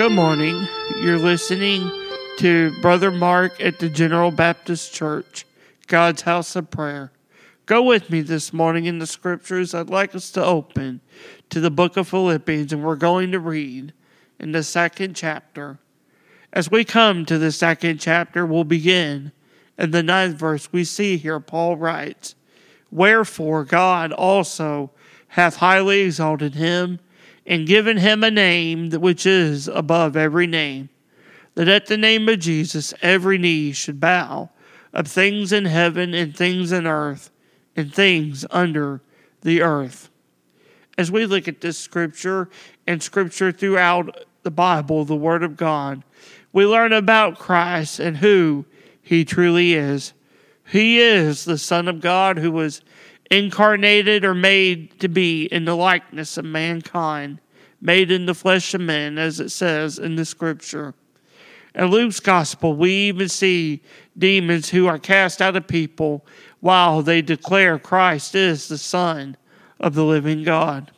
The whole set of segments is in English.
Good morning. You're listening to Brother Mark at the General Baptist Church, God's House of Prayer. Go with me this morning in the scriptures. I'd like us to open to the book of Philippians, and we're going to read in the second chapter. As we come to the second chapter, we'll begin in the ninth verse. We see here Paul writes, Wherefore God also hath highly exalted him and given him a name which is above every name, that at the name of Jesus every knee should bow, of things in heaven and things in earth and things under the earth. As we look at this scripture and scripture throughout the Bible, the Word of God, we learn about Christ and who he truly is. He is the Son of God who was incarnated or made to be in the likeness of mankind, made in the flesh of men, as it says in the scripture. In Luke's gospel, we even see demons who are cast out of people while they declare Christ is the Son of the living God.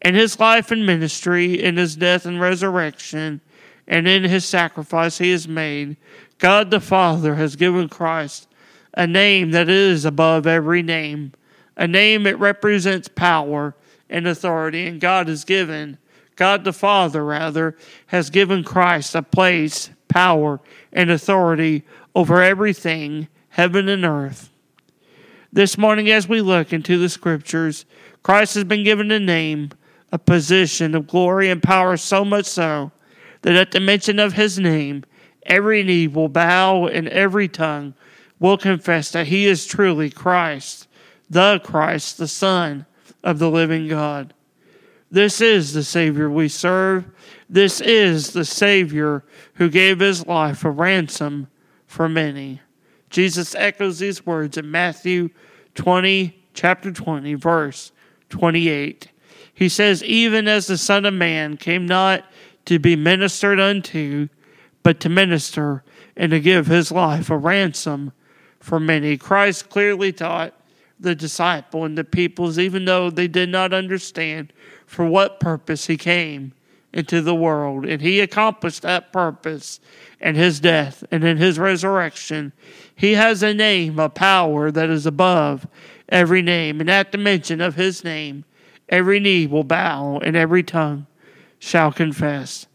In his life and ministry, in his death and resurrection, and in his sacrifice he has made, God the Father has given Christ a name that is above every name, a name that represents power and authority, and God has given, God the Father, rather, has given Christ a place, power, and authority over everything, heaven and earth. This morning, as we look into the scriptures, Christ has been given a name, a position of glory and power, so much so that at the mention of his name, every knee will bow and every tongue will confess that he is truly Christ, the Christ, the Son of the living God. This is the Savior we serve. This is the Savior who gave his life a ransom for many. Jesus echoes these words in Matthew 20, chapter 20, verse 28. He says, Even as the Son of Man came not to be ministered unto, but to minister and to give his life a ransom for many. Christ clearly taught the disciple and the peoples, even though they did not understand for what purpose he came into the world. And he accomplished that purpose in his death and in his resurrection. He has a name, a power that is above every name. And at the mention of his name, every knee will bow and every tongue shall confess.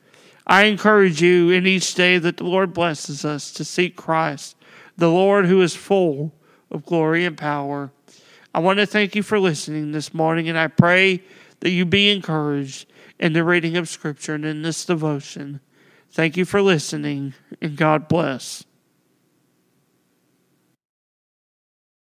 I encourage you in each day that the Lord blesses us to seek Christ the Lord who is full of glory and power. I want to thank you for listening this morning, and I pray that you be encouraged in the reading of Scripture and in this devotion. Thank you for listening, and God bless.